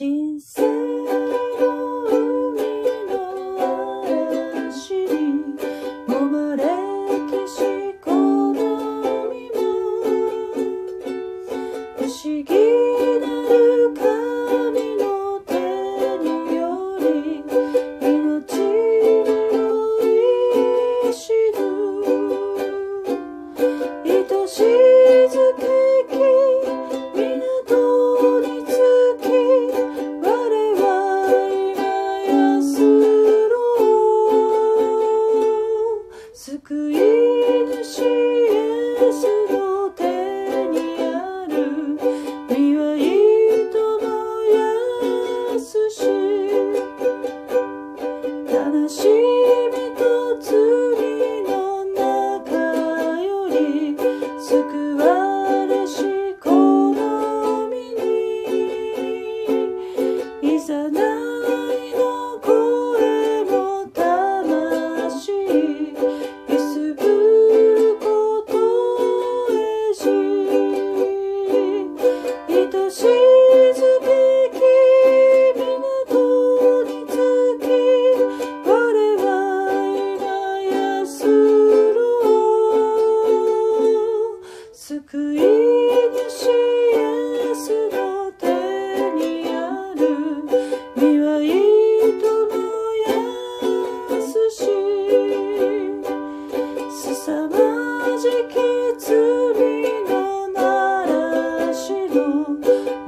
人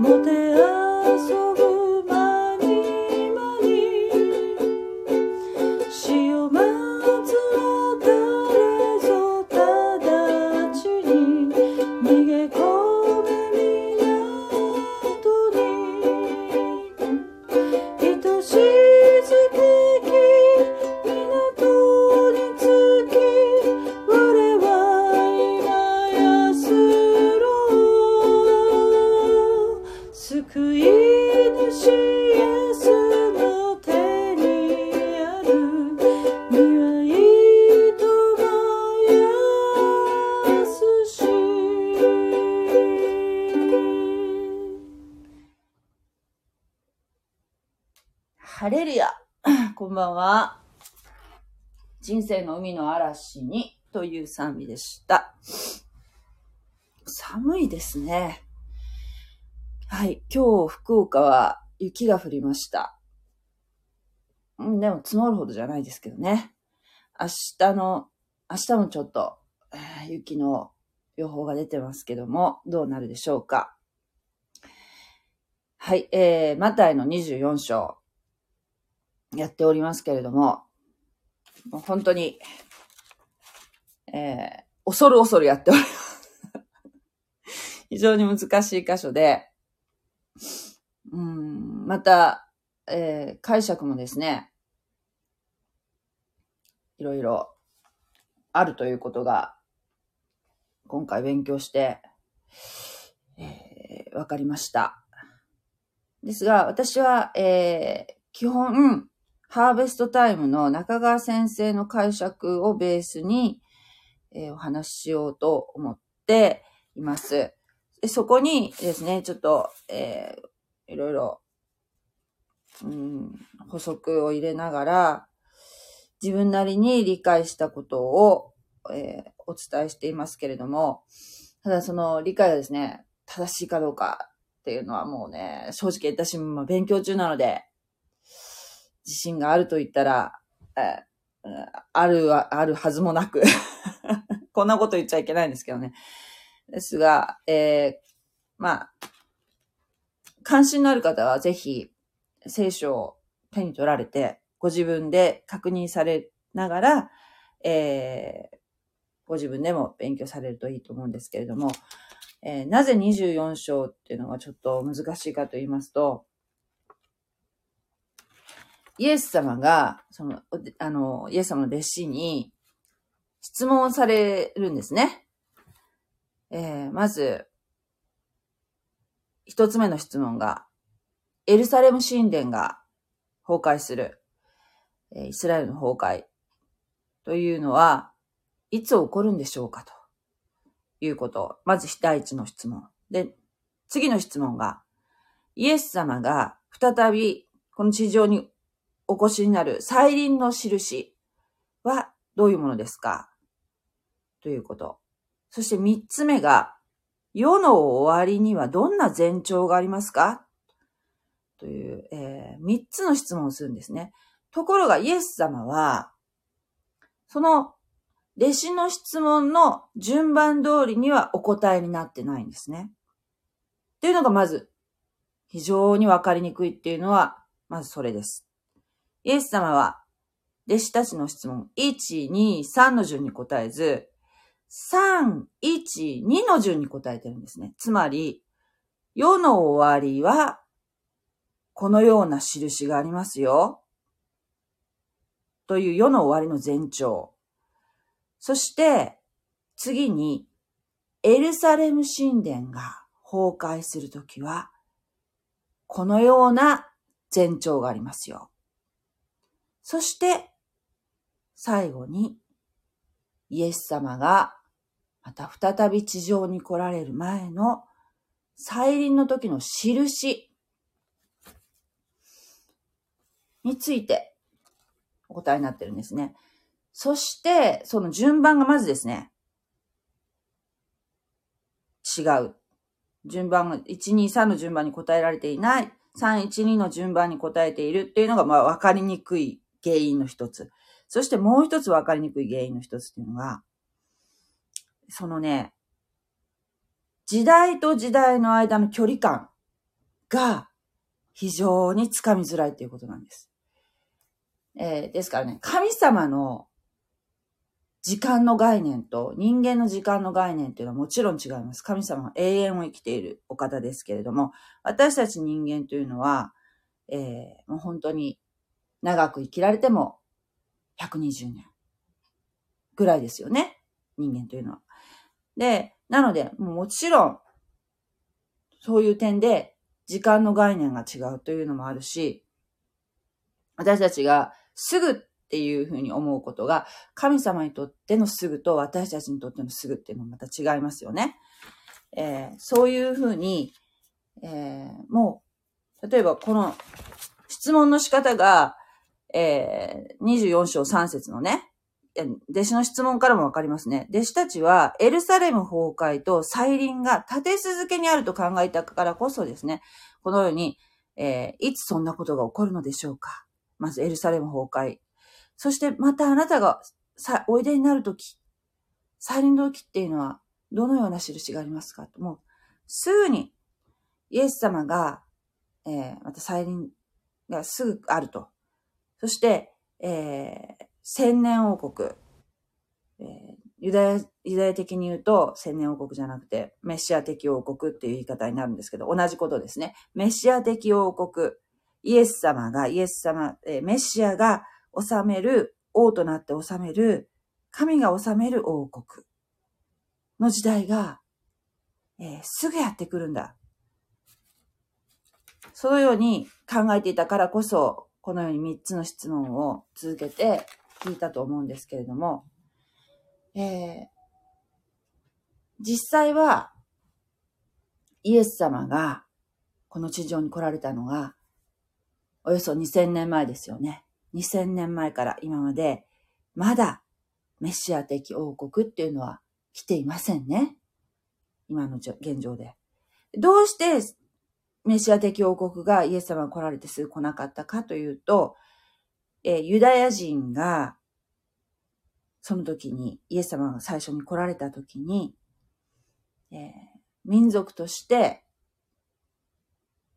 もて海の嵐にという賛美でした寒いですねはい。今日、福岡は雪が降りました。んでも、積もるほどじゃないですけどね。明日の、明日もちょっと、えー雪の予報が出てますけども、どうなるでしょうか。はい。えー、マタイの24章、やっておりますけれども、もう本当に、えー、恐る恐るやっております。非常に難しい箇所で、うん、また、えー解釈もですね、いろいろあるということが、今回勉強して、えーわかりました。ですが、私は、えー基本、ハーベストタイムの中川先生の解釈をベースに、えーお話ししようと思っています。でそこにですね、ちょっと、えーいろいろ、うん、補足を入れながら、自分なりに理解したことを、えーお伝えしていますけれども、ただその理解がですね、正しいかどうかっていうのはもうね、正直私も勉強中なので、自信があると言ったら、えあるは、あるはずもなく、こんなこと言っちゃいけないんですけどね。ですが、えーまあ、関心のある方はぜひ聖書を手に取られて、ご自分で確認されながら、えーご自分でも勉強されるといいと思うんですけれども、えーなぜ24章っていうのがちょっと難しいかと言いますと、イエス様が、その、あの、イエス様の弟子に質問されるんですね。えーまず、一つ目の質問が、エルサレム神殿が崩壊する、えーイスラエルの崩壊というのは、いつ起こるんでしょうかということ。まず第一の質問。で、次の質問が、イエス様が再びこの地上にお越しになる再臨の印はどういうものですか？ということ。そして三つ目が、世の終わりにはどんな前兆がありますか？という、えー、三つの質問をするんですね。ところがイエス様は、その弟子の質問の順番通りにはお答えになってないんですね。っていうのがまず、非常にわかりにくいっていうのは、まずそれです。イエス様は、弟子たちの質問、1、2、3の順に答えず、3、1、2の順に答えてるんですね。つまり、世の終わりは、このような印がありますよ。という世の終わりの前兆。そして、次に、エルサレム神殿が崩壊するときは、このような前兆がありますよ。そして、最後に、イエス様がまた再び地上に来られる前の再臨の時の印についてお答えになってるんですね。そして、その順番がまずですね、違う。順番が、1、2、3の順番に答えられていない、3、1、2の順番に答えているっていうのが、まあ、わかりにくい原因の一つ。そしてもう一つわかりにくい原因の一つっていうのが、そのね、時代と時代の間の距離感が非常につかみづらいということなんです。えー、ですからね、神様の時間の概念と人間の時間の概念っていうのはもちろん違います。神様は永遠を生きているお方ですけれども、私たち人間というのは、えー、もう本当に長く生きられても120年ぐらいですよね。人間というのは。で、なので、もちろん、そういう点で時間の概念が違うというのもあるし、私たちがすぐっていうふうに思うことが、神様にとってのすぐと私たちにとってのすぐっていうのもまた違いますよね。えー、そういうふうに、えー、もう、例えばこの質問の仕方が、えー、24章3節のね、弟子の質問からもわかりますね。弟子たちはエルサレム崩壊と再臨が立て続けにあると考えたからこそですね、このように、えー、いつそんなことが起こるのでしょうか。まずエルサレム崩壊。そしてまたあなたがさおいでになるとき、再臨の時っていうのはどのような印がありますか？もうすぐにイエス様が、えー、また再臨がすぐあると。そして、えー、千年王国。えー、ユダヤ、ユダヤ的に言うと千年王国じゃなくて、メシア的王国っていう言い方になるんですけど、同じことですね。メシア的王国。イエス様が、イエス様、えー、メシアが治める、王となって治める、神が治める王国の時代が、えー、すぐやってくるんだ。そのように考えていたからこそ、このように三つの質問を続けて聞いたと思うんですけれども、えー、実際は、イエス様がこの地上に来られたのが、およそ2000年前ですよね。2000年前から今まで、まだメシア的王国っていうのは来ていませんね。今の現状で。どうしてメシア的王国がイエス様が来られてすぐ来なかったかというと、えー、ユダヤ人が、その時に、イエス様が最初に来られた時に、えー、民族として、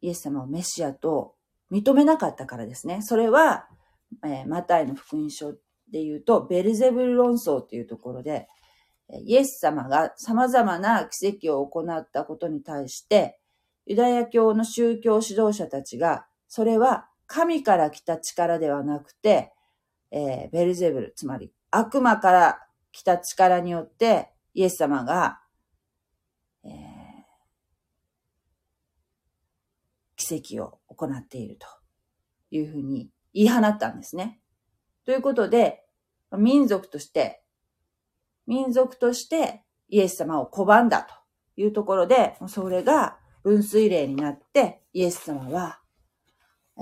イエス様をメシアと認めなかったからですね。それは、えー、マタイの福音書で言うと、ベルゼブル論争というところで、イエス様が様々な奇跡を行ったことに対して、ユダヤ教の宗教指導者たちが、それは神から来た力ではなくて、えー、ベルゼブル、つまり悪魔から来た力によって、イエス様が、えー、奇跡を行っているというふうに言い放ったんですね。ということで、民族として、民族としてイエス様を拒んだというところで、それが分水嶺になって、イエス様はえ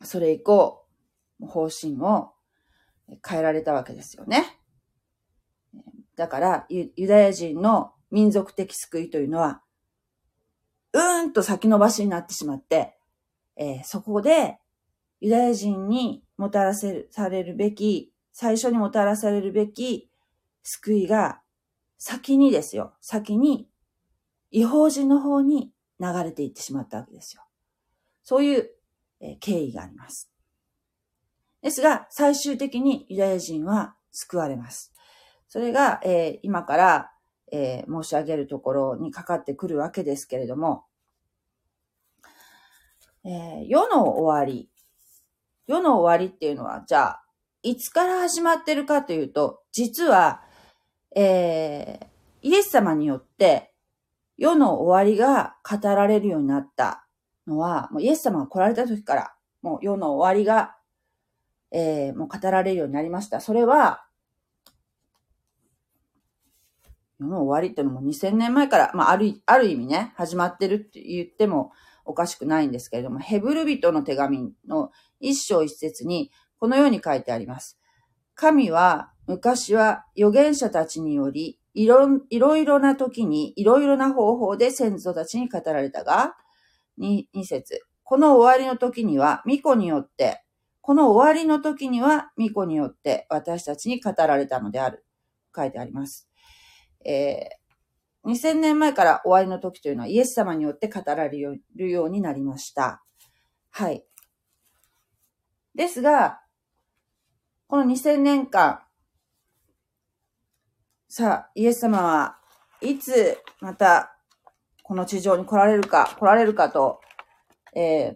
ー、それ以降、方針を変えられたわけですよね。だからユ、ダヤ人の民族的救いというのは、うーんと先延ばしになってしまって、えー、そこでユダヤ人にもたらせる、されるべき、最初にもたらされるべき救いが先にですよ、先に違法人の方に流れていってしまったわけですよ。そういう、え、経緯があります。ですが、最終的にユダヤ人は救われます。それが、えー、今から、えー、申し上げるところにかかってくるわけですけれども、えー、世の終わり。世の終わりっていうのは、じゃあ、いつから始まってるかというと、実は、えー、イエス様によって、世の終わりが語られるようになったのは、もうイエス様が来られた時から、もう世の終わりがえー、もう語られるようになりました。それは、世の終わりってのも2000年前から、まあ、ある、ある意味ね、始まってるって言ってもおかしくないんですけれども、ヘブル人の手紙の一章一節に、このように書いてあります。神は、昔は預言者たちにより、いろ、いろいろな時に、いろいろな方法で先祖たちに語られたが、二節。この終わりの時には、巫女によって、この終わりの時には、巫女によって私たちに語られたのである。書いてあります。えー、2000年前から終わりの時というのはイエス様によって語られるようになりました。はい。ですが、この2000年間、さあ、イエス様はいつまたこの地上に来られるか、来られるかと、えー、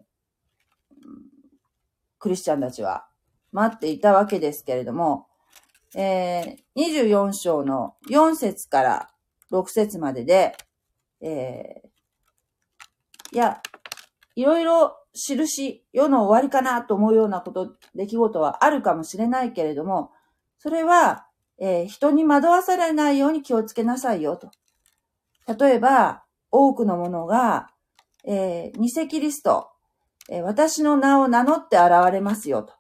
クリスチャンたちは待っていたわけですけれども、えー、24章の4節から6節までで、えー、いや、いろいろ印、世の終わりかなと思うようなこと、出来事はあるかもしれないけれども、それは、えー、人に惑わされないように気をつけなさいよと。例えば、多くのものが、えー、偽キリスト、え私の名を名乗って現れますよと。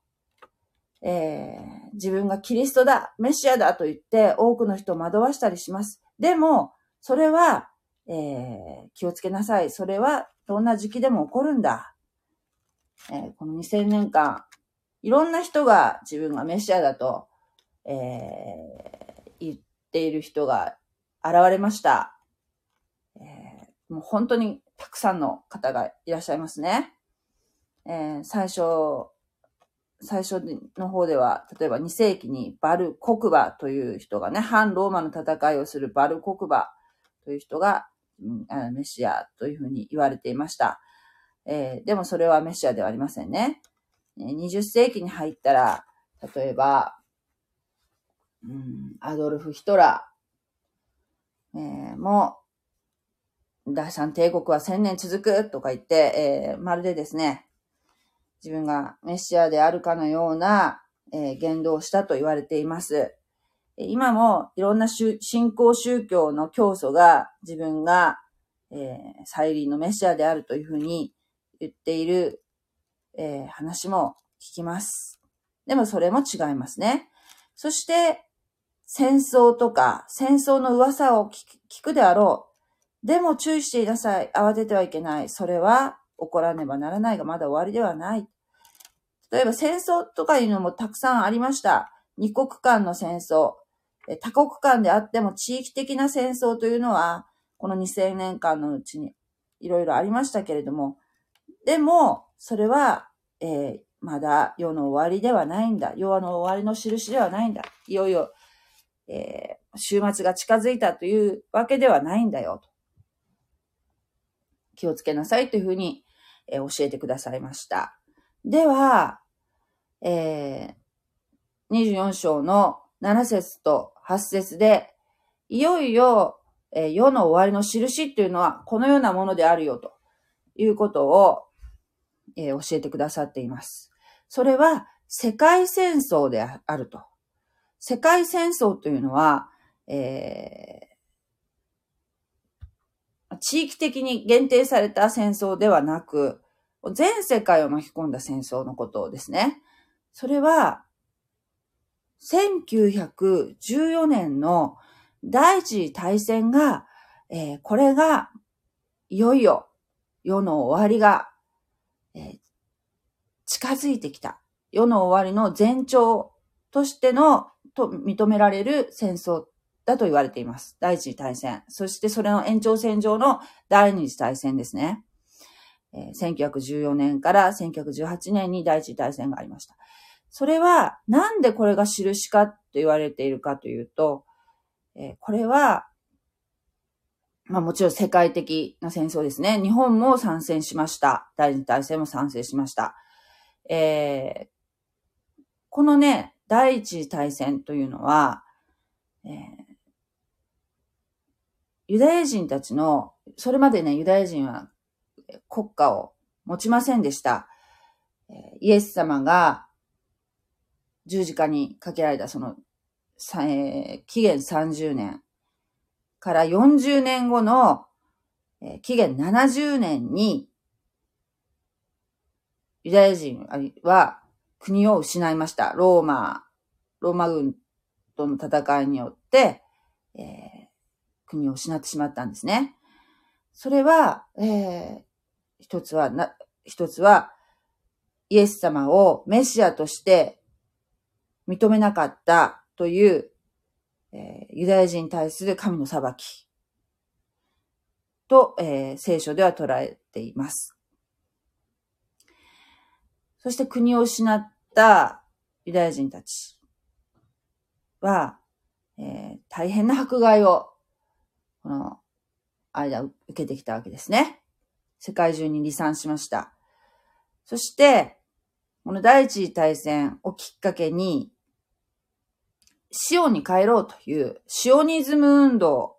えー、自分がキリストだ、メシアだと言って多くの人を惑わしたりします。でも、それは、えー、気をつけなさい。それはどんな時期でも起こるんだ。えー、この2000年間、いろんな人が自分がメシアだと、えー、言っている人が現れました。えー、もう本当にたくさんの方がいらっしゃいますね。えー、最初、最初の方では、例えば2世紀にバル・コクバという人がね、反ローマの戦いをするバル・コクバという人が、うん、メシアというふうに言われていました。えー、でもそれはメシアではありませんね。20世紀に入ったら、例えば、アドルフ・ヒトラー、えー、も第三帝国は千年続くとか言って、えー、まるでですね、自分がメシアであるかのような、えー、言動をしたと言われています。今もいろんな信仰宗教の教祖が自分が、えー、再臨のメシアであるというふうに言っている、えー、話も聞きます。でもそれも違いますね。そして戦争とか戦争の噂を聞くであろう。でも注意していなさい。慌ててはいけない。それは起こらねばならないがまだ終わりではない。例えば戦争とかいうのもたくさんありました。二国間の戦争、多国間であっても地域的な戦争というのは、この2000年間のうちにいろいろありましたけれども、でも、それは、えー、まだ世の終わりではないんだ。世の終わりの印ではないんだ。いよいよ、えー、週末が近づいたというわけではないんだよ。と気をつけなさいというふうに、えー、教えてくださいました。では、えー、24章の7節と8節で、いよいよ、えー、世の終わりの印っていうのはこのようなものであるよということを、えー、教えてくださっています。それは世界戦争であると。世界戦争というのは、えー、地域的に限定された戦争ではなく、全世界を巻き込んだ戦争のことですね。それは、1914年の第一次大戦が、えー、これが、いよいよ世の終わりが、えー、近づいてきた。世の終わりの前兆としての、と認められる戦争だと言われています。第一次大戦。そしてそれの延長線上の第二次大戦ですね。えー、1914年から1918年に第一次大戦がありました。それは、なんでこれが印かと言われているかというと、えー、これは、まあもちろん世界的な戦争ですね。日本も参戦しました。第二次大戦も参戦しました。えー、このね、第一次大戦というのは、えー、ユダヤ人たちの、それまでね、ユダヤ人は国家を持ちませんでした。イエス様が十字架にかけられたその、えー、紀元30年から40年後の、えー、紀元70年にユダヤ人は国を失いました。ローマ、ローマ軍との戦いによって、えー国を失ってしまったんですね。それは、えー、一つは、な、一つは、イエス様をメシアとして認めなかったという、えー、ユダヤ人に対する神の裁きと、えー、聖書では捉えています。そして国を失ったユダヤ人たちは、えー、大変な迫害をこの間受けてきたわけですね。世界中に離散しました。そして、この第一次大戦をきっかけに、シオに帰ろうというシオニズム運動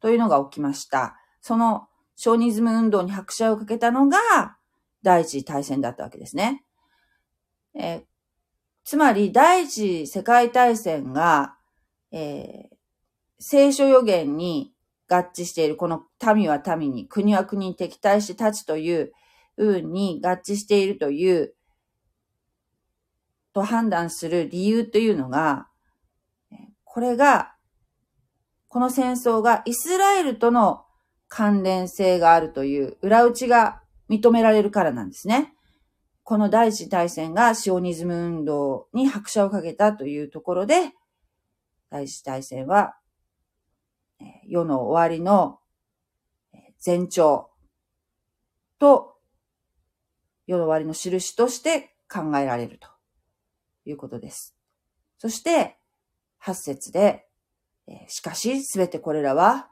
というのが起きました。そのシオニズム運動に拍車をかけたのが第一次大戦だったわけですね。えー、つまり第一次世界大戦が、えー、聖書予言に合致している。この民は民に、国は国に敵対して立つという運に合致しているという、と判断する理由というのが、これが、この戦争がイスラエルとの関連性があるという裏打ちが認められるからなんですね。この第一大戦がシオニズム運動に拍車をかけたというところで、第一大戦は世の終わりの前兆と世の終わりの印として考えられるということです。そして、八節で、しかしすべてこれらは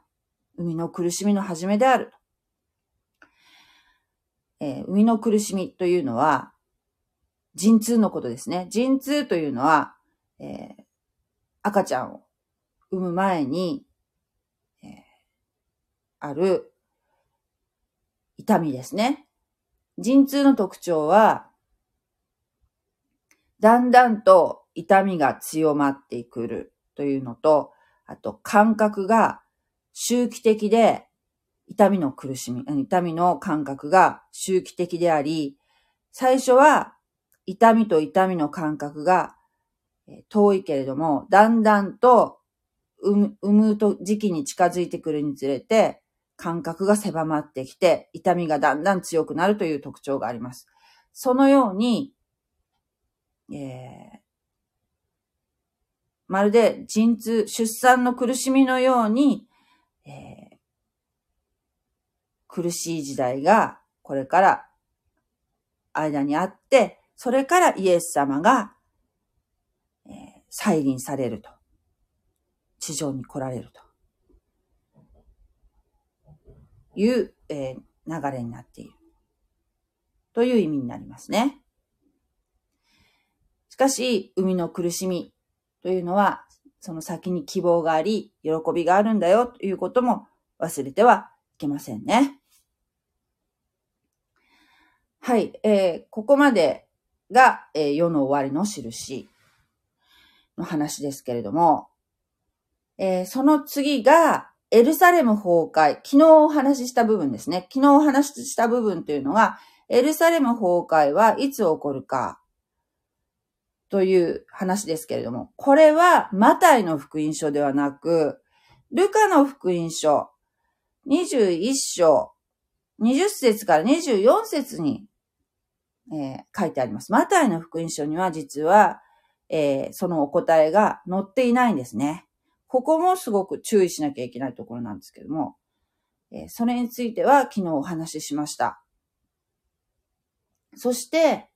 海の苦しみの始めである。えー、海の苦しみというのは、陣痛のことですね。陣痛というのは、えー、赤ちゃんを産む前にえある痛みですね。陣痛の特徴は、だんだんと痛みが強まってくるというのと、あと感覚が周期的で、痛みの苦しみ、痛みの感覚が周期的であり、最初は痛みと痛みの感覚が遠いけれども、だんだんと産む時期に近づいてくるにつれて、感覚が狭まってきて、痛みがだんだん強くなるという特徴があります。そのように、えー、まるで陣痛、出産の苦しみのように、えー、苦しい時代がこれから間にあって、それからイエス様が、えー、再臨されると。地上に来られると。いう、えー、流れになっている。という意味になりますね。しかし、海の苦しみというのは、その先に希望があり、喜びがあるんだよということも忘れてはいけませんね。はい、えー、ここまでが、えー、世の終わりの印の話ですけれども、えー、その次が、エルサレム崩壊、昨日お話しした部分ですね。昨日お話しした部分というのが、エルサレム崩壊はいつ起こるか、という話ですけれども、これはマタイの福音書ではなく、ルカの福音書、21章、20節から24節に、えー、書いてあります。マタイの福音書には実は、えー、そのお答えが載っていないんですね。ここもすごく注意しなきゃいけないところなんですけども、えー、それについては昨日お話ししました。そして、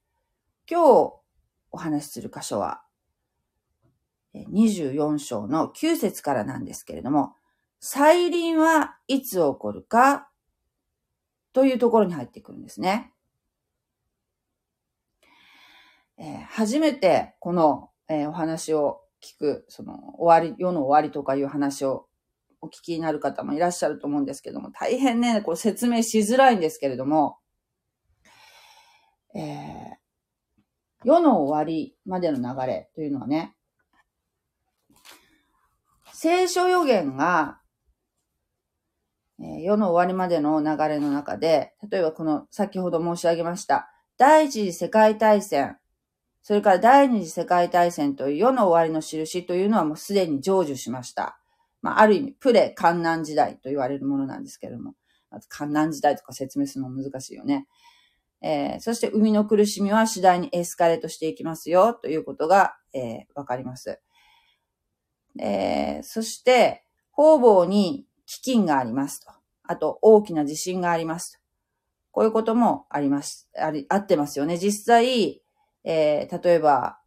今日お話しする箇所は、24章の9節からなんですけれども、再臨はいつ起こるかというところに入ってくるんですね。えー、初めてこの、えー、お話を聞く、その終わり、世の終わりとかいう話をお聞きになる方もいらっしゃると思うんですけども、大変ね、これ説明しづらいんですけれども、えー、世の終わりまでの流れというのはね、聖書予言が、えー、世の終わりまでの流れの中で、例えばこの先ほど申し上げました、第一次世界大戦、それから第二次世界大戦という世の終わりの印というのはもうすでに成就しました。まあ、ある意味、プレ、観難時代と言われるものなんですけれども、観難時代とか説明するの難しいよね。えー、そして海の苦しみは次第にエスカレートしていきますよということが、えー、わかります。えー、そして、方々に飢饉がありますと。あと、大きな地震がありますと。こういうこともあります、あり、あってますよね。実際、えー、例えば、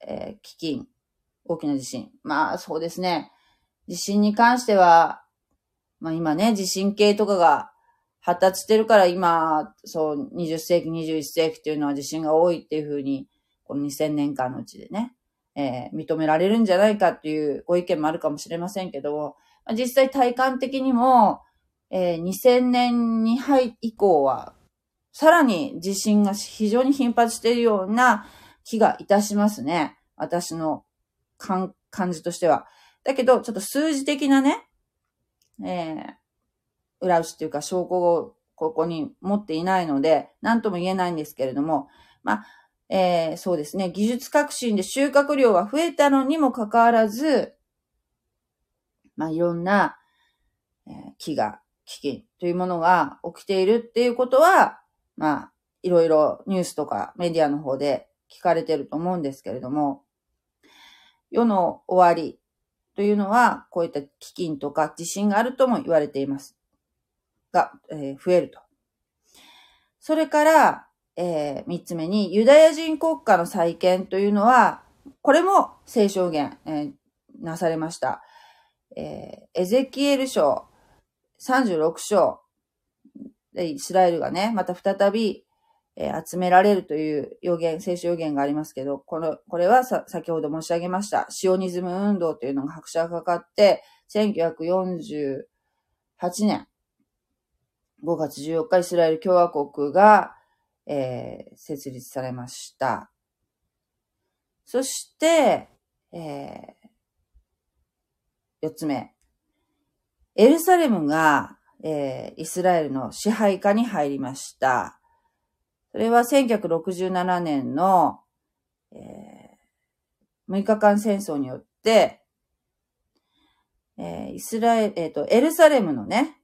えー、飢饉、大きな地震。まあ、そうですね。地震に関しては、まあ今ね、地震計とかが発達してるから今、そう、20世紀、21世紀っていうのは地震が多いっていうふうに、この2000年間のうちでね、えー、認められるんじゃないかっていうご意見もあるかもしれませんけど、実際体感的にも、えー、2000年に入以降は、さらに地震が非常に頻発しているような気がいたしますね。私の感じとしては。だけど、ちょっと数字的なね、えー、裏打ちっていうか証拠をここに持っていないので、何とも言えないんですけれども、まあ、えー、そうですね、技術革新で収穫量は増えたのにもかかわらず、まあ、いろんな、えー、飢餓、危機というものが起きているっていうことは、まあ、いろいろニュースとかメディアの方で聞かれてると思うんですけれども、世の終わりというのは、こういった飢饉とか地震があるとも言われています。が、えー、増えると。それから、えー、三つ目に、ユダヤ人国家の再建というのは、これも聖書言、えー、なされました。えー、エゼキエル書36章で、イスラエルがね、また再び、えー、集められるという予言、聖書予言がありますけど、この、これはさ、先ほど申し上げました、シオニズム運動というのが拍車がかかって、1948年、5月14日、イスラエル共和国が、えー、設立されました。そして、えー、4つ目。エルサレムが、えー、イスラエルの支配下に入りました。それは1967年の、えー、6日間戦争によって、えー、イスラエル、えっ、ー、と、エルサレムのね、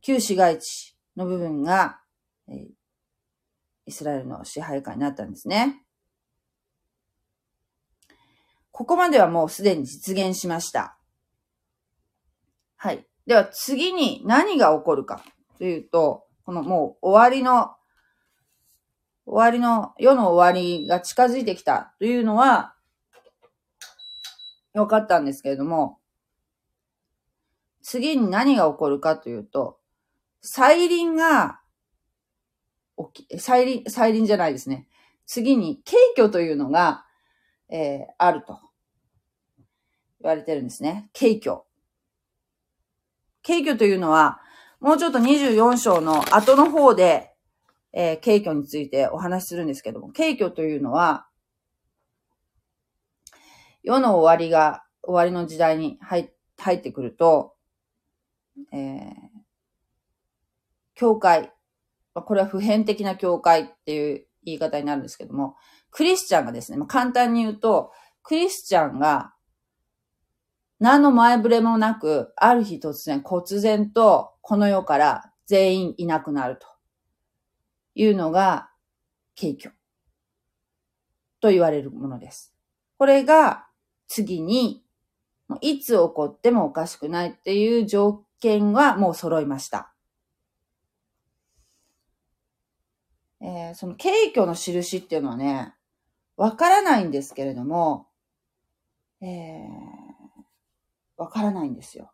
旧市街地の部分が、えー、イスラエルの支配下になったんですね。ここまではもうすでに実現しました。はい。では次に何が起こるかというと、このもう終わりの、終わりの、世の終わりが近づいてきたというのは、分かったんですけれども、次に何が起こるかというと、再臨が、再臨、再臨じゃないですね。次に、軽挙というのが、えー、あると言われてるんですね。軽挙。軽挙というのは、もうちょっと24章の後の方で、えー、軽挙についてお話しするんですけども、軽挙というのは、世の終わりが、終わりの時代に入入ってくると、えー、教会。これは普遍的な教会っていう言い方になるんですけども、クリスチャンがですね、まあ、簡単に言うと、クリスチャンが何の前触れもなく、ある日突然、忽然とこの世から全員いなくなるというのが、景挙と言われるものです。これが次に、いつ起こってもおかしくないっていう条件はもう揃いました。えー、その景挙の印っていうのはね、わからないんですけれども、えー、わからないんですよ。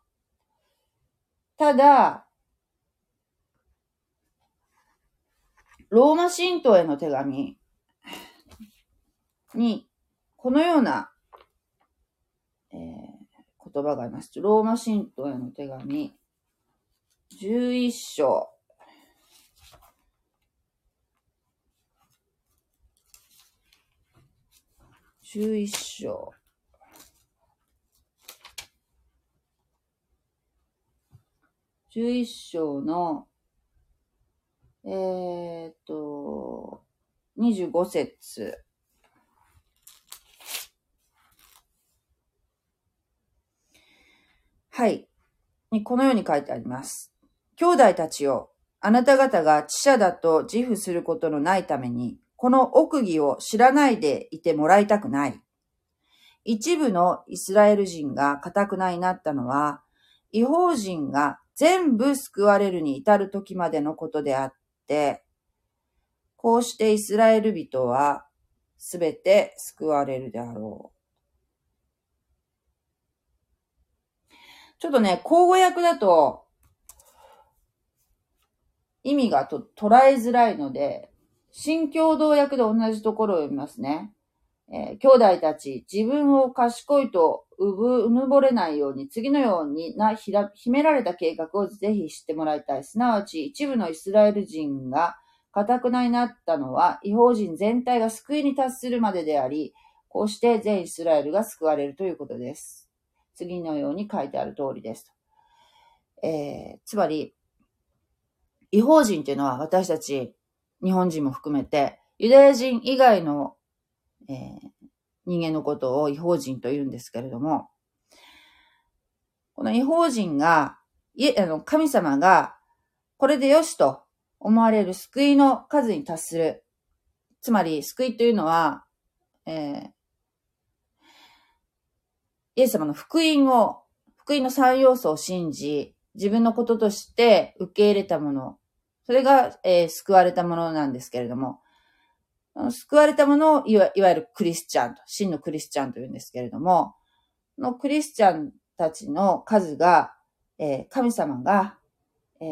ただ、ローマ神道への手紙に、このような、えー、言葉があります。ローマ神道への手紙、11章。11章。11章の、えー、っと、25節。はい。にこのように書いてあります。兄弟たちよ、あなた方が知者だと自負することのないために、この奥義を知らないでいてもらいたくない。一部のイスラエル人が堅くなになったのは、違法人が全部救われるに至る時までのことであって、こうしてイスラエル人はすべて救われるであろう。ちょっとね、口語訳だと意味がと捉えづらいので、新共同訳で同じところを読みますね。えー、兄弟たち、自分を賢いとうぶ、うぬぼれないように、次のようにな、ひら、秘められた計画をぜひ知ってもらいたい。すなわち、一部のイスラエル人が、堅くなになったのは、違法人全体が救いに達するまでであり、こうして全イスラエルが救われるということです。次のように書いてある通りです。えー、つまり、違法人っていうのは私たち、日本人も含めて、ユダヤ人以外のえー、人間のことを違法人と言うんですけれども、この違法人が、いえあの神様がこれでよしと思われる救いの数に達する。つまり、救いというのは、えー、イエス様の福音を、福音の三要素を信じ、自分のこととして受け入れたもの、それが、えー、救われたものなんですけれども、救われたものをいわゆるクリスチャンと、真のクリスチャンと言うんですけれども、のクリスチャンたちの数が、えー、神様が、えー、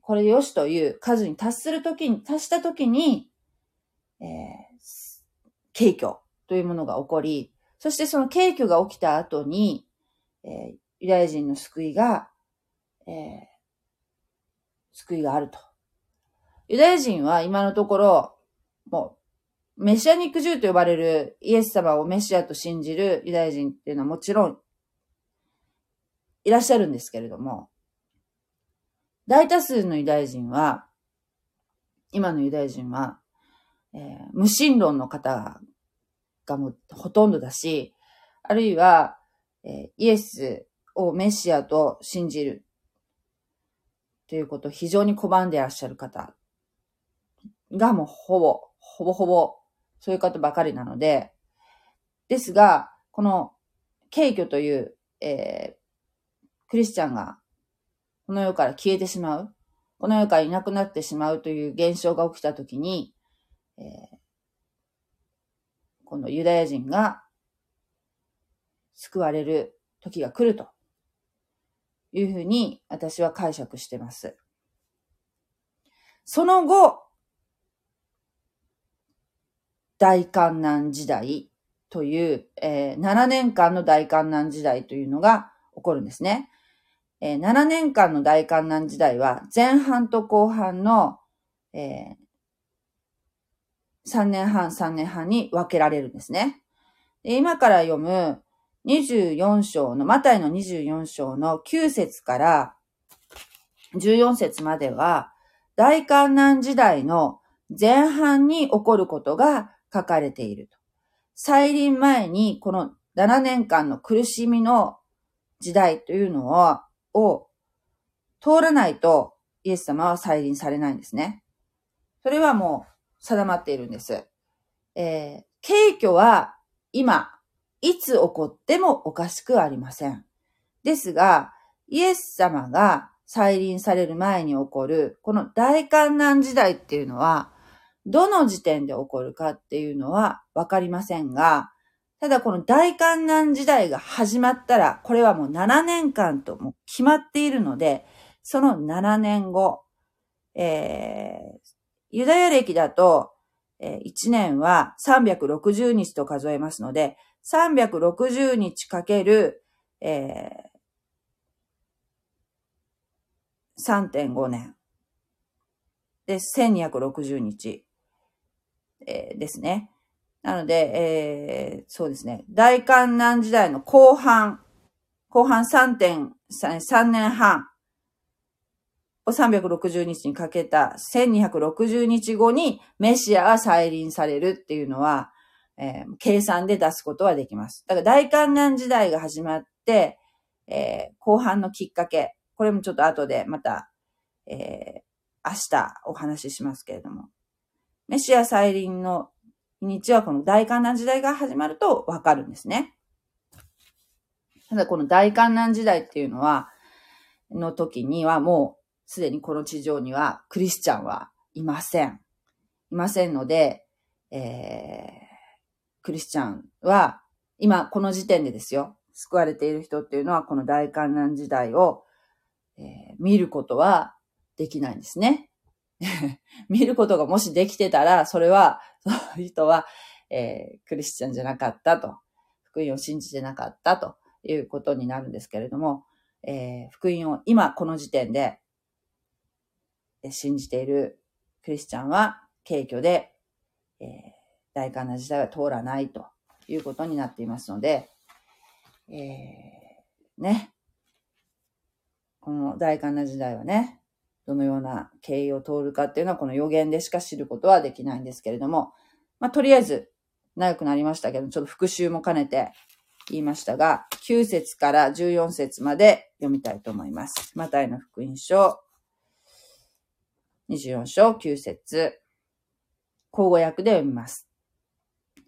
これでよしという数に達するときに、達したときに、えー、景挙というものが起こり、そしてその景挙が起きた後に、えー、ユダヤ人の救いが、えー、救いがあると。ユダヤ人は今のところ、もう、メシアニックジューと呼ばれるイエス様をメシアと信じるユダヤ人っていうのはもちろんいらっしゃるんですけれども、大多数のユダヤ人は、今のユダヤ人は、えー、無神論の方がもうほとんどだし、あるいは、えー、イエスをメシアと信じるということを非常に拒んでいらっしゃる方がもうほぼ、ほぼほぼ、そういう方ばかりなので、ですが、この、軽挙という、えー、クリスチャンが、この世から消えてしまう、この世からいなくなってしまうという現象が起きたときに、えー、このユダヤ人が救われる時が来ると。いうふうに私は解釈してます。その後、大観難時代という、えー、7年間の大観難時代というのが起こるんですね。えー、7年間の大観難時代は前半と後半の、えー、3年半、3年半に分けられるんですね。で今から読む24章の、マタイの24章の9節から14節までは、大観難時代の前半に起こることが書かれていると。再臨前にこの7年間の苦しみの時代というのを、を通らないとイエス様は再臨されないんですね。それはもう定まっているんです。えー、軽挙は今、いつ起こってもおかしくありません。ですが、イエス様が再臨される前に起こる、この大観難時代っていうのは、どの時点で起こるかっていうのはわかりませんが、ただこの大観難時代が始まったら、これはもう7年間とも決まっているので、その7年後、えー、ユダヤ歴だと、えー、1年は360日と数えますので、360日かける、えー、3.5年。で、1260日、えー、ですね。なので、えー、そうですね。大観難時代の後半、後半3.3年半を360日にかけた1260日後にメシアが再臨されるっていうのは、えー、計算で出すことはできます。だから大観難時代が始まって、えー、後半のきっかけ、これもちょっと後でまた、えー、明日お話ししますけれども、メシア再臨の日にちはこの大観難時代が始まるとわかるんですね。ただこの大観難時代っていうのは、の時にはもうすでにこの地上にはクリスチャンはいません。いませんので、えー、クリスチャンは今この時点でですよ、救われている人っていうのはこの大観難時代を、えー、見ることはできないんですね。見ることがもしできてたら、それは、そういう人は、えー、クリスチャンじゃなかったと、福音を信じてなかったということになるんですけれども、えー、福音を今この時点でえ信じているクリスチャンは軽挙で、えー、大観な時代は通らないということになっていますので、えー、ね、この大観な時代はね、どのような経緯を通るかっていうのはこの予言でしか知ることはできないんですけれども、まあ、とりあえず長くなりましたけど、ちょっと復習も兼ねて言いましたが、9節から14節まで読みたいと思います。マタイの福音書、24章9節口語訳で読みます。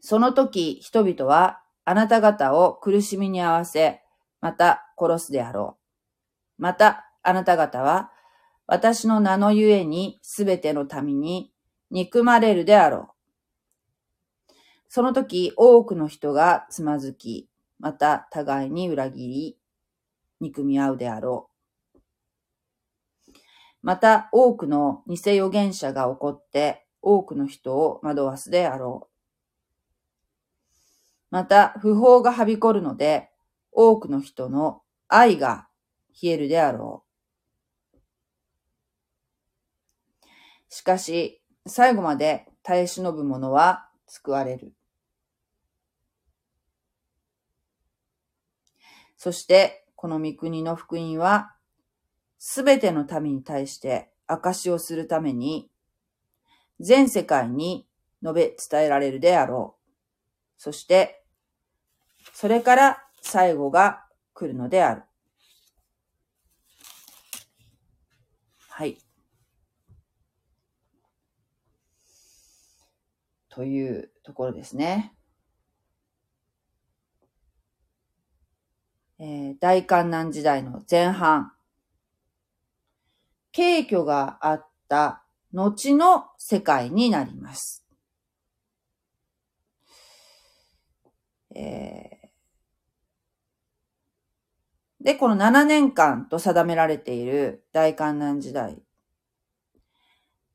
その時、人々はあなた方を苦しみに合わせ、また殺すであろう。また、あなた方は私の名のゆえにすべての民に憎まれるであろう。その時多くの人がつまずき、また互いに裏切り、憎み合うであろう。また多くの偽預言者が起こって多くの人を惑わすであろう。また不法がはびこるので多くの人の愛が冷えるであろう。しかし、最後まで耐え忍ぶ者は救われる。そして、この御国の福音は、すべての民に対して証をするために、全世界に述べ伝えられるであろう。そして、それから最後が来るのである。はい。というところですね。えー、大観難時代の前半、軽挙があった後の世界になります。えー、で、この7年間と定められている大観難時代。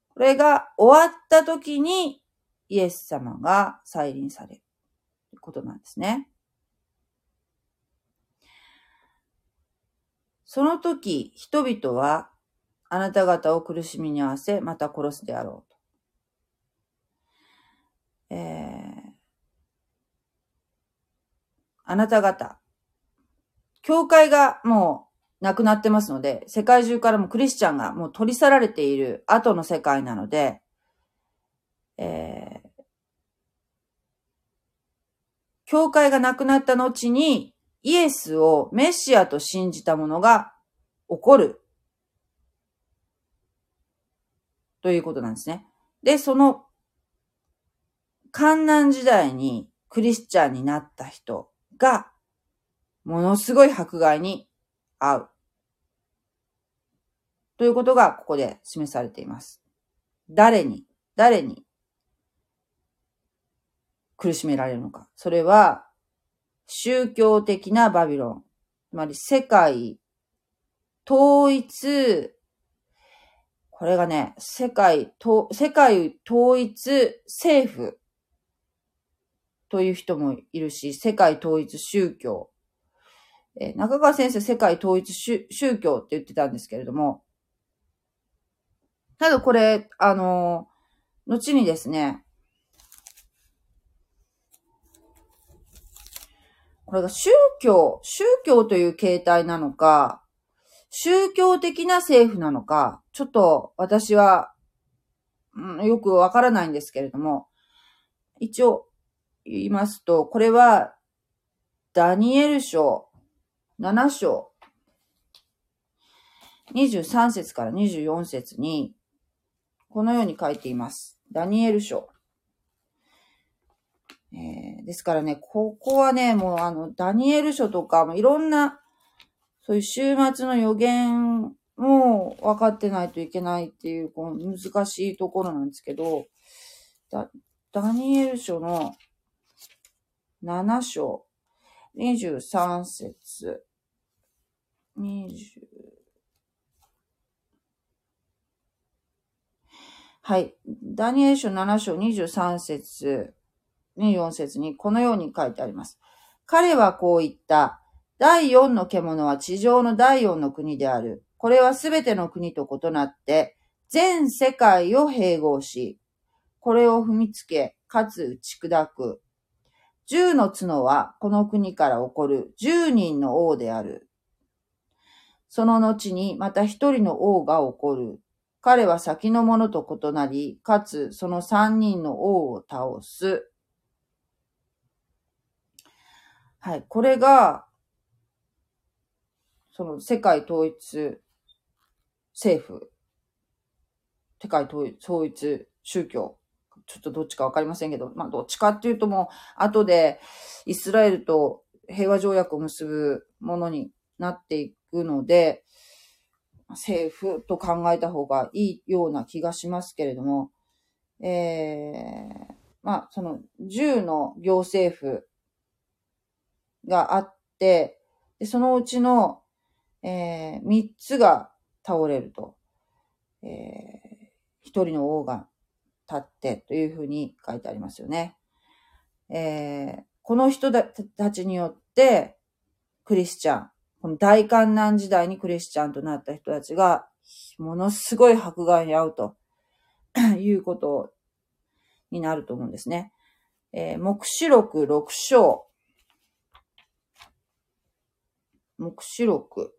これが終わった時にイエス様が再臨されることなんですね。その時、人々はあなた方を苦しみに合わせ、また殺すであろうと。えー、あなた方、教会がもうなくなってますので、世界中からもクリスチャンがもう取り去られている後の世界なので、えー、教会がなくなった後にイエスをメシアと信じた者が起こる。ということなんですね。で、その、観難時代にクリスチャンになった人が、ものすごい迫害に遭う。ということがここで示されています。誰に、誰に？苦しめられるのか。それは、宗教的なバビロン。つまり世界統一、これがね、世界、世界統一政府という人もいるし、世界統一宗教。え中川先生、世界統一宗教って言ってたんですけれども、ただこれ、あの、後にですね、これが宗教、宗教という形態なのか、宗教的な政府なのか、ちょっと私は、うん、よくわからないんですけれども、一応言いますと、これはダニエル書7章23節から24節にこのように書いています。ダニエル書。えー、ですからね、ここはね、もうあの、ダニエル書とか、もいろんな、そういう週末の予言も分かってないといけないっていう、こう難しいところなんですけど、ダダニエル書の7章、23節、20、はい。ダニエル書7章23節24節にこのように書いてあります。彼はこう言った。第四の獣は地上の第四の国である。これはすべての国と異なって、全世界を併合し、これを踏みつけ、かつ打ち砕く。十の角はこの国から起こる十人の王である。その後にまた一人の王が起こる。彼は先のものと異なり、かつその三人の王を倒す。はい。これが、その世界統一政府、世界統一宗教、ちょっとどっちかわかりませんけど、まあどっちかっていうともう、後でイスラエルと平和条約を結ぶものになっていくので、政府と考えた方がいいような気がしますけれども、えー、まあ、その10の行政府があって、でそのうちの、えー、3つが倒れると、えー、一人の王が立ってというふうに書いてありますよね。えー、この人たちによって、クリスチャン、この大観難時代にクリスチャンとなった人たちが、ものすごい迫害に遭うと いうことになると思うんですね。えー、目視録6章目視録。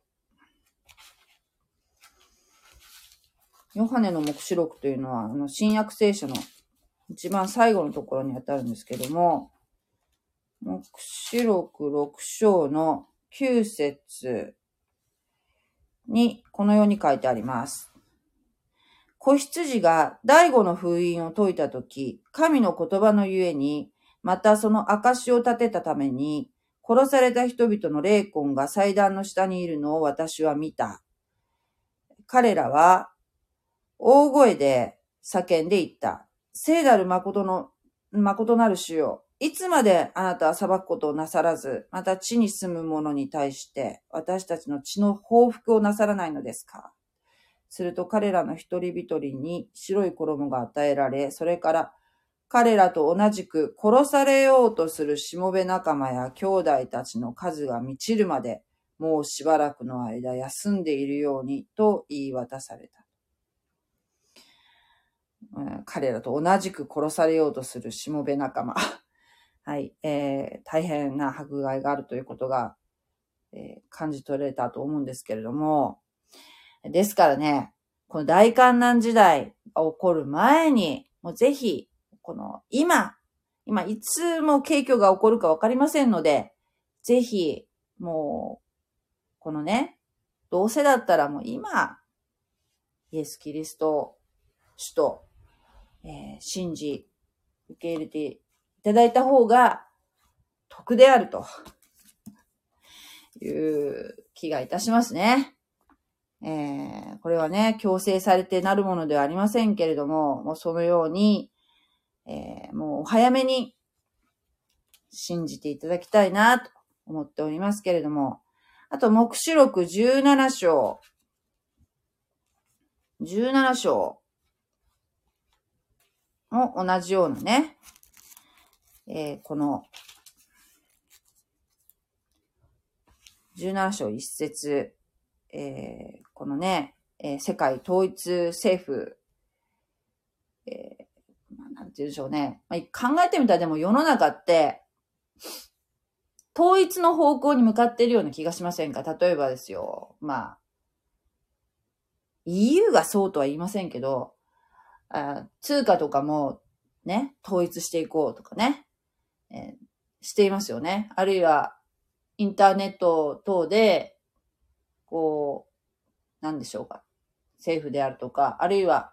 ヨハネの目視録というのは、あの、新約聖書の一番最後のところに当たるんですけども、目視録6章の9節にこのように書いてあります。子羊が第五の封印を解いたとき、神の言葉のゆえに、またその証を立てたために、殺された人々の霊魂が祭壇の下にいるのを私は見た。彼らは大声で叫んでいった。聖なる誠の、誠なる主よ。いつまであなたは裁くことをなさらず、また地に住む者に対して私たちの血の報復をなさらないのですかすると彼らの一人一人に白い衣が与えられ、それから彼らと同じく殺されようとするしもべ仲間や兄弟たちの数が満ちるまで、もうしばらくの間休んでいるようにと言い渡された。彼らと同じく殺されようとするしもべ仲間。はい、えー、大変な迫害があるということが、えー、感じ取れたと思うんですけれども、ですからね、この大観難時代が起こる前に、もうぜひ、この今、今いつも景挙が起こるかわかりませんので、ぜひ、もう、このね、どうせだったらもう今、イエス・キリスト、主と、えー、信じ、受け入れていただいた方が得であるという気がいたしますね。えー、これはね、強制されてなるものではありませんけれども、もうそのように、えー、もう早めに信じていただきたいなと思っておりますけれども、あと、目視録17章。17章も同じようなね、えー、この、17章1節、えー、このね、えー、世界統一政府、えー、なんて言うんでしょうね。まあ、考えてみたらでも世の中って、統一の方向に向かっているような気がしませんか？例えばですよ。まあ、EU がそうとは言いませんけど、あ通貨とかもね、統一していこうとかね、えー、していますよね。あるいは、インターネット等で、こう、なんでしょうか。政府であるとか、あるいは、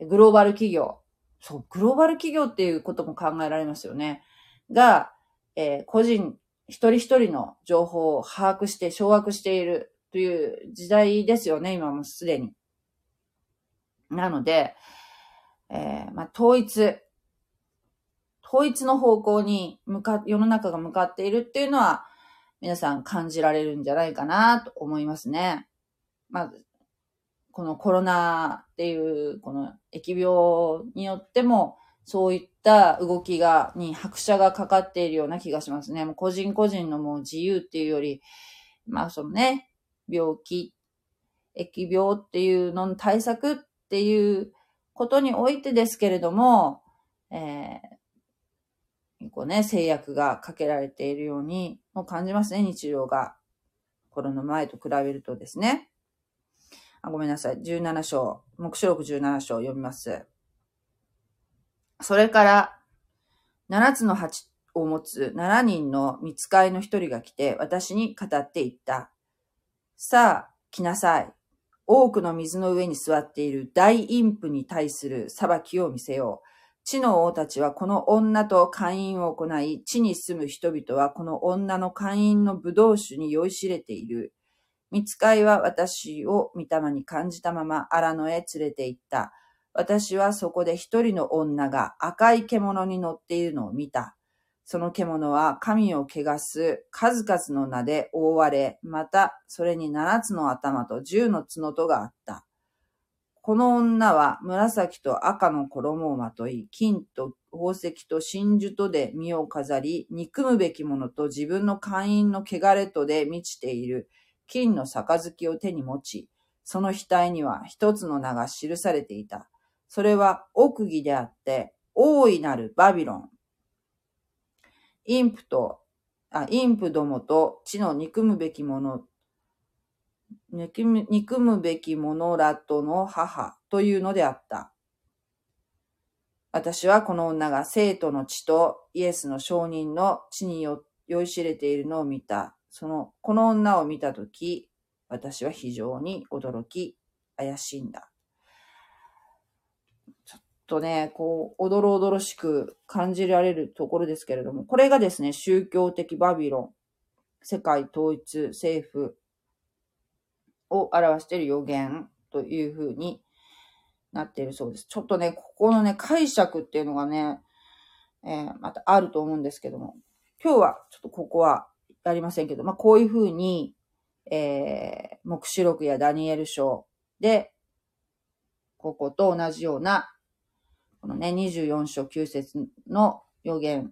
グローバル企業。そう、グローバル企業っていうことも考えられますよね。が、えー、個人、一人一人の情報を把握して掌握しているという時代ですよね、今もすでに。なので、えー、まあ、統一、統一の方向に向か、世の中が向かっているっていうのは、皆さん感じられるんじゃないかなと思いますね。まず、このコロナっていう、この疫病によっても、そういった動きが、に拍車がかかっているような気がしますね。もう個人個人のもう自由っていうより、まあそのね、病気、疫病っていうのの対策っていうことにおいてですけれども、えー、こうね、制約がかけられているようにも感じますね、日常が。コロナ前と比べるとですね。あごめんなさい。17章、目視録17章読みます。それから、7つの鉢を持つ7人の見つかいの一人が来て、私に語っていった。さあ、来なさい。多くの水の上に座っている大陰譜に対する裁きを見せよう。地の王たちはこの女と会員を行い、地に住む人々はこの女の会員の武道酒に酔いしれている。見つかいは私を御霊に感じたまま荒野へ連れて行った。私はそこで一人の女が赤い獣に乗っているのを見た。その獣は神を汚す数々の名で覆われ、またそれに七つの頭と十の角とがあった。この女は紫と赤の衣をまとい、金と宝石と真珠とで身を飾り、憎むべきものと自分の会員の汚れとで満ちている金の杯を手に持ち、その額には一つの名が記されていた。それは奥義であって、大いなるバビロン、インプと、あ、インプどもと地の憎むべきもの、憎むべき者らとの母というのであった。私はこの女が生徒の血とイエスの証人の血に酔いしれているのを見た。その、この女を見たとき、私は非常に驚き、怪しいんだ。ちょっとね、こう、おどろおどろしく感じられるところですけれども、これがですね、宗教的バビロン、世界統一政府を表している予言というふうになっているそうです。ちょっとね、ここのね、解釈っていうのがね、えー、またあると思うんですけども、今日はちょっとここはやりませんけど、まあ、こういうふうに、えー、目視録やダニエル書で、ここと同じようなこのね、24章9節の予言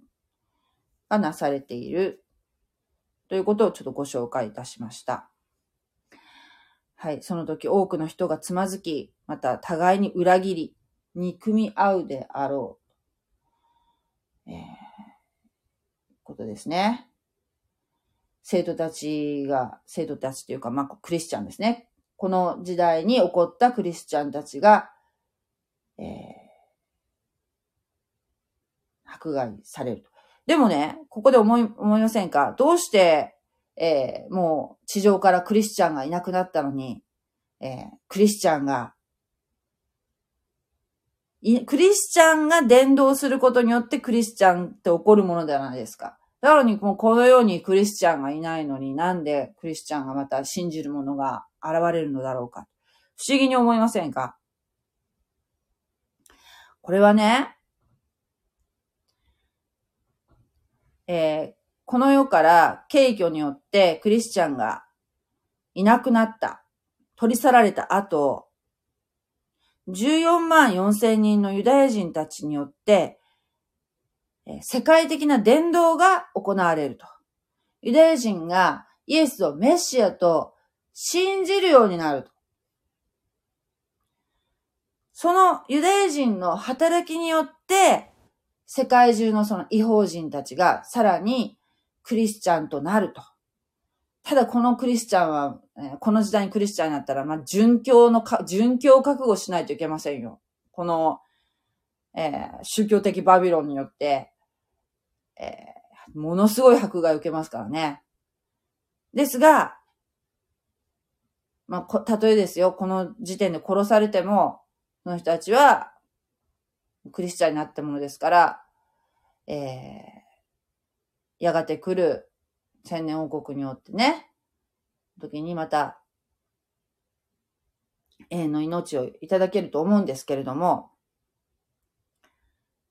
がなされているということをちょっとご紹介いたしました。はい。その時多くの人がつまずき、また互いに裏切り、憎み合うであろう。えー、ことですね。生徒たちが、生徒たちというか、まあ、クリスチャンですね。この時代に起こったクリスチャンたちが、えー、迫害されると。でもね、ここで思い、思いませんか？どうして、えー、もう地上からクリスチャンがいなくなったのに、えー、クリスチャンがクリスチャンが伝道することによってクリスチャンって起こるものではないですか。だからにもうこのようにクリスチャンがいないのになんでクリスチャンがまた信じるものが現れるのだろうか。不思議に思いませんか？これはね、えー、この世から軽挙によってクリスチャンがいなくなった、取り去られた後、14万4千人のユダヤ人たちによって、世界的な伝道が行われると。ユダヤ人がイエスをメシアと信じるようになると。そのユダヤ人の働きによって、世界中のその違法人たちがさらにクリスチャンとなると。ただこのクリスチャンは、この時代にクリスチャンになったら、まあ、殉教のか、殉教覚悟しないといけませんよ。この、えー、宗教的バビロンによって、ものすごい迫害を受けますからね。ですが、まあ、たとえですよ、この時点で殺されても、その人たちは、クリスチャンになったものですから、えー、やがて来る千年王国によってね、時にまた、永遠の命をいただけると思うんですけれども、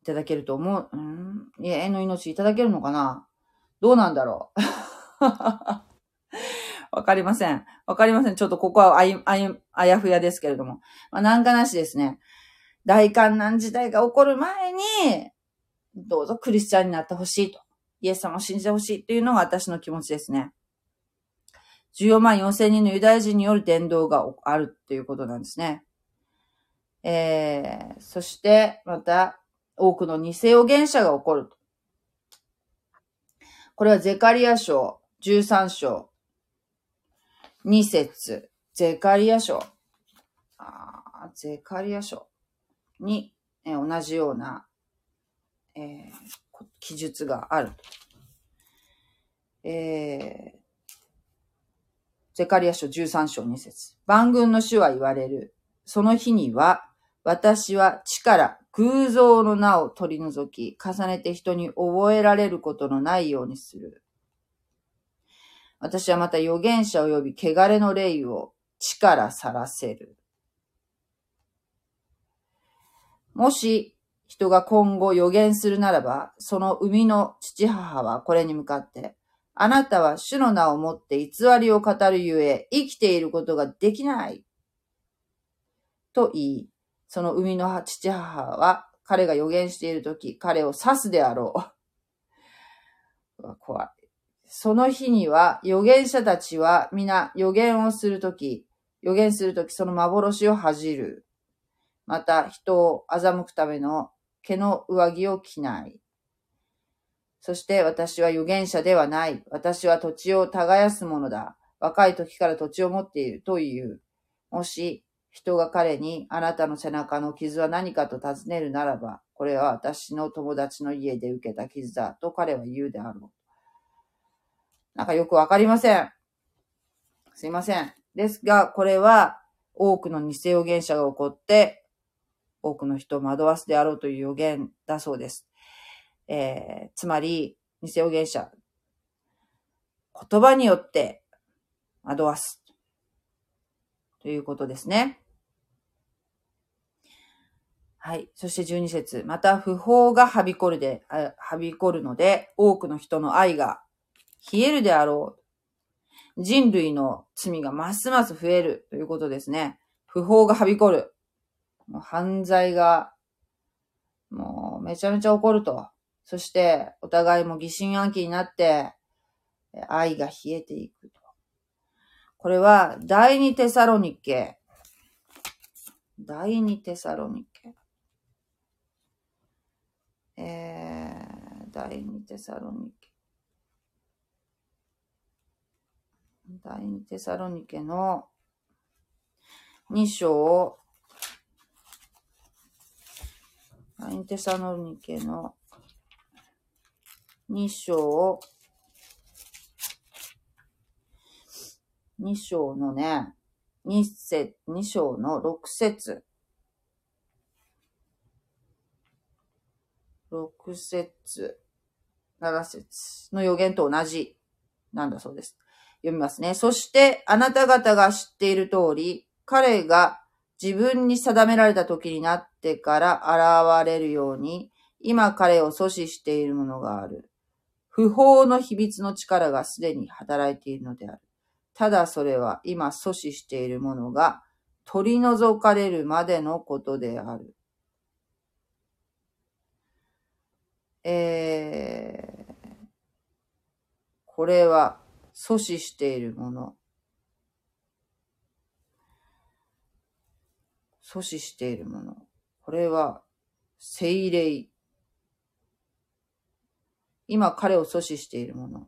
ただけると思う、うん、永遠の命いただけるのかな？どうなんだろう？わかりません。わかりません。ちょっとここはあい、あい、あやふやですけれども。まあ、なんかなしですね。大観難時代が起こる前に、どうぞクリスチャンになってほしいと。イエス様を信じてほしいというのが私の気持ちですね。14万4千人のユダヤ人による伝道があるということなんですね。えー、そして、また、多くの偽予言者が起こる。これはゼカリア書13章2節ゼカリア書あゼカリア書に、え、同じような、えー、記述がある。えー、ゼカリア書13章2節万軍の主は言われる。その日には、私は地から偶像の名を取り除き、重ねて人に覚えられることのないようにする。私はまた預言者及び汚れの霊を地から去らせる。もし人が今後予言するならば、その生みの父母はこれに向かって、あなたは主の名をもって偽りを語るゆえ、生きていることができない。と言い、その生みの父母は彼が予言しているとき、彼を刺すであろう。怖い。その日には預言者たちは皆予言をするとき、予言するときその幻を恥じる。また人を欺くための毛の上着を着ない。そして私は預言者ではない。私は土地を耕すものだ。若い時から土地を持っているという。もし人が彼にあなたの背中の傷は何かと尋ねるならば、これは私の友達の家で受けた傷だと彼は言うであろう。なんかよくわかりません。すいません。ですが、これは多くの偽預言者が起こって、多くの人を惑わすであろうという予言だそうです。えー、つまり、偽預言者、言葉によって惑わす。ということですね。はい。そして12節また不法がはびこるで、はびこるので、多くの人の愛が冷えるであろう。人類の罪がますます増えるということですね。不法がはびこる。もう犯罪が、もうめちゃめちゃ起こると。そして、お互いも疑心暗鬼になって、愛が冷えていくと。これは、第二テサロニケ。第二テサロニケ。えー、第二テサロニケ。第二テサロニケの2章、第二テサロニケの2章、2章のね、2節、2章の6節。6節、7節の予言と同じなんだそうです。読みますね。そしてあなた方が知っている通り、彼が自分に定められた時になってから現れるように、今彼を阻止しているものがある。不法の秘密の力がすでに働いているのである。ただそれは今阻止しているものが取り除かれるまでのことである。えー、これは阻止しているもの。阻止しているもの。これは、精霊。今彼を阻止しているもの。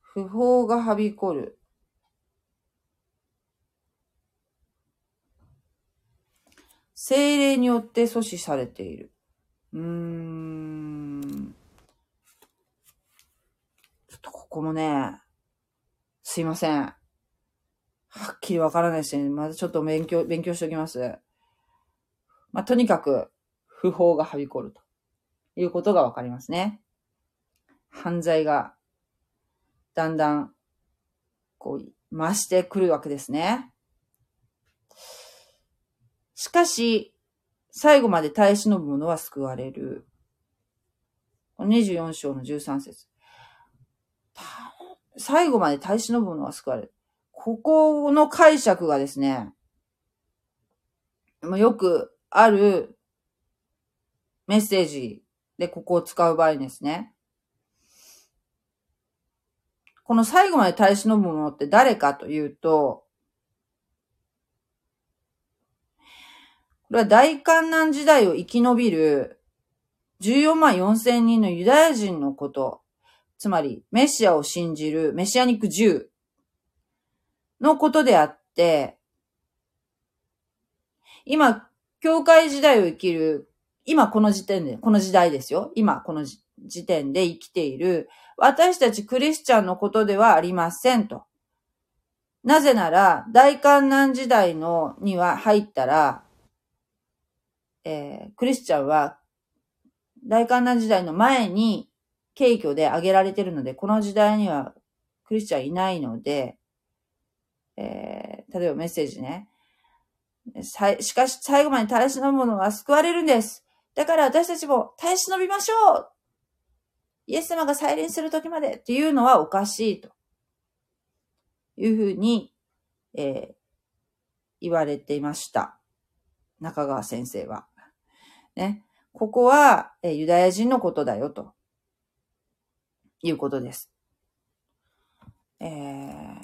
不法がはびこる。精霊によって阻止されている。うーん。ちょっとここもね、すいません。はっきりわからないですね。まずちょっと勉強、勉強しておきます。まあ、とにかく、不法がはびこるということがわかりますね。犯罪がだんだん、こう、増してくるわけですね。しかし、最後まで耐え忍ぶ者は救われる。24章の13節最後まで耐え忍ぶ者は救われる。ここの解釈がですね、よくあるメッセージでここを使う場合ですね。この最後まで耐え忍ぶ者って誰かというと、これは大観難時代を生き延びる14万4千人のユダヤ人のこと、つまりメシアを信じるメシアニック10のことであって、今、教会時代を生きる、今この時点で、この時代ですよ。今この時点で生きている私たちクリスチャンのことではありませんと。なぜなら、大観難時代のには入ったら、えー、クリスチャンは大観難時代の前に敬虚で挙げられてるので、この時代にはクリスチャンいないので、えー、例えばメッセージね。しかし最後まで耐え忍ぶ者は救われるんです。だから私たちも耐え忍びましょうイエス様が再臨する時までっていうのはおかしいというふうに、えー、言われていました。中川先生は。ね。ここは、ユダヤ人のことだよということです。えー、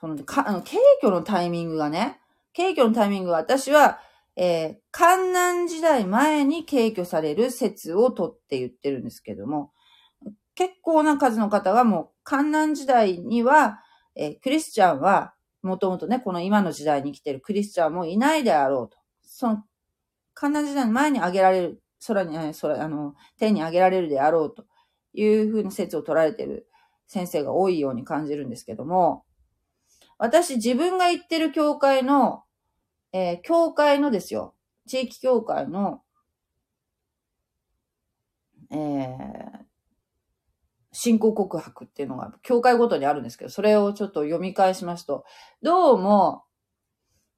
その、か、あの、敬虚のタイミングがね、敬虚のタイミングは私は、えー、観南時代前に敬挙される説をとって言ってるんですけども、結構な数の方がもう観南時代には、えー、クリスチャンは、もともとね、この今の時代に来てるクリスチャンもいないであろうと。その、観南時代の前に挙げられる、空に、空、あの、天に挙げられるであろうと。いうふうな説を取られている先生が多いように感じるんですけども、私自分が行ってる教会のえー、教会のですよ、地域教会の、えー、信仰告白っていうのが、教会ごとにあるんですけど、それをちょっと読み返しますと、どうも、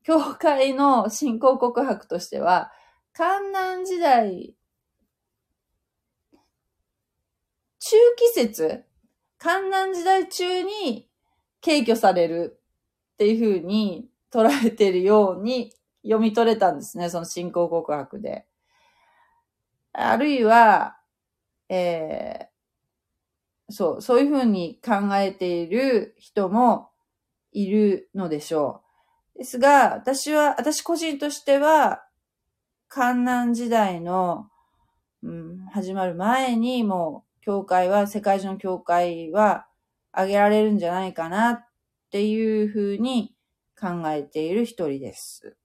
教会の信仰告白としては、観南時代、中季節、観南時代中に敬挙されるっていうふうに捉えてるように読み取れたんですね、その信仰告白で。あるいは、えー、そう、そういうふうに考えている人もいるのでしょう。ですが、私は、私個人としては、観南時代の、うん、始まる前にもう、教会は、世界中の教会は、あげられるんじゃないかなっていうふうに考えている一人です。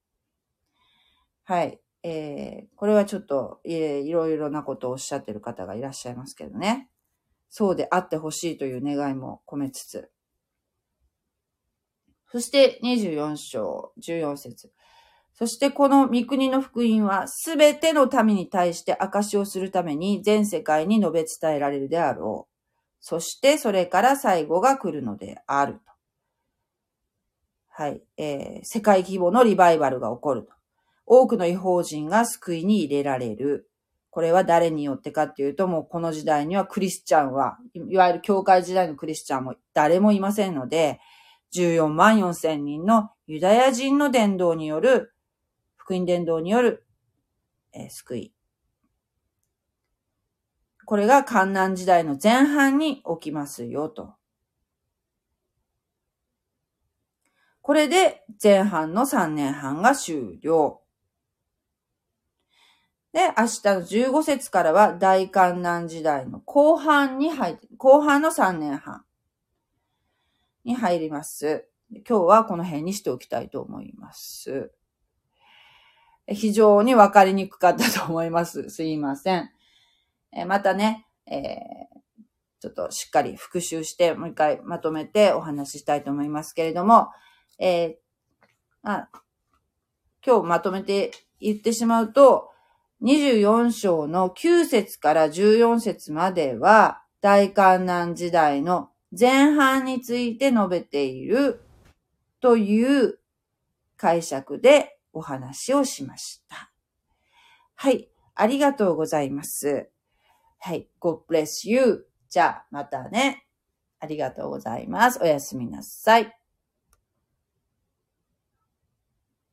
はい。えー、これはちょっと、えー、いろいろなことをおっしゃってる方がいらっしゃいますけどね。そうであってほしいという願いも込めつつ。そして24章14節そしてこの御国の福音はすべての民に対して証をするために全世界に述べ伝えられるであろう。そしてそれから最後が来るのである。はい。えー、世界規模のリバイバルが起こると。多くの違法人が救いに入れられる。これは誰によってかっていうと、もうこの時代にはクリスチャンは、いわゆる教会時代のクリスチャンも誰もいませんので、14万4千人のユダヤ人の伝道による、福音伝道による、えー、救い。これが観南時代の前半に起きますよと。これで前半の3年半が終了。で、明日の15節からは大観南時代の後半に入って、後半の3年半に入ります。今日はこの辺にしておきたいと思います。非常にわかりにくかったと思います。すいません。えまたね、えー、ちょっとしっかり復習して、もう一回まとめてお話ししたいと思いますけれども、えー、あ今日まとめて言ってしまうと、24章の9節から14節までは、大観南時代の前半について述べているという解釈でお話をしました。はい。ありがとうございます。はい。God bless you. じゃあ、またね。ありがとうございます。おやすみなさい。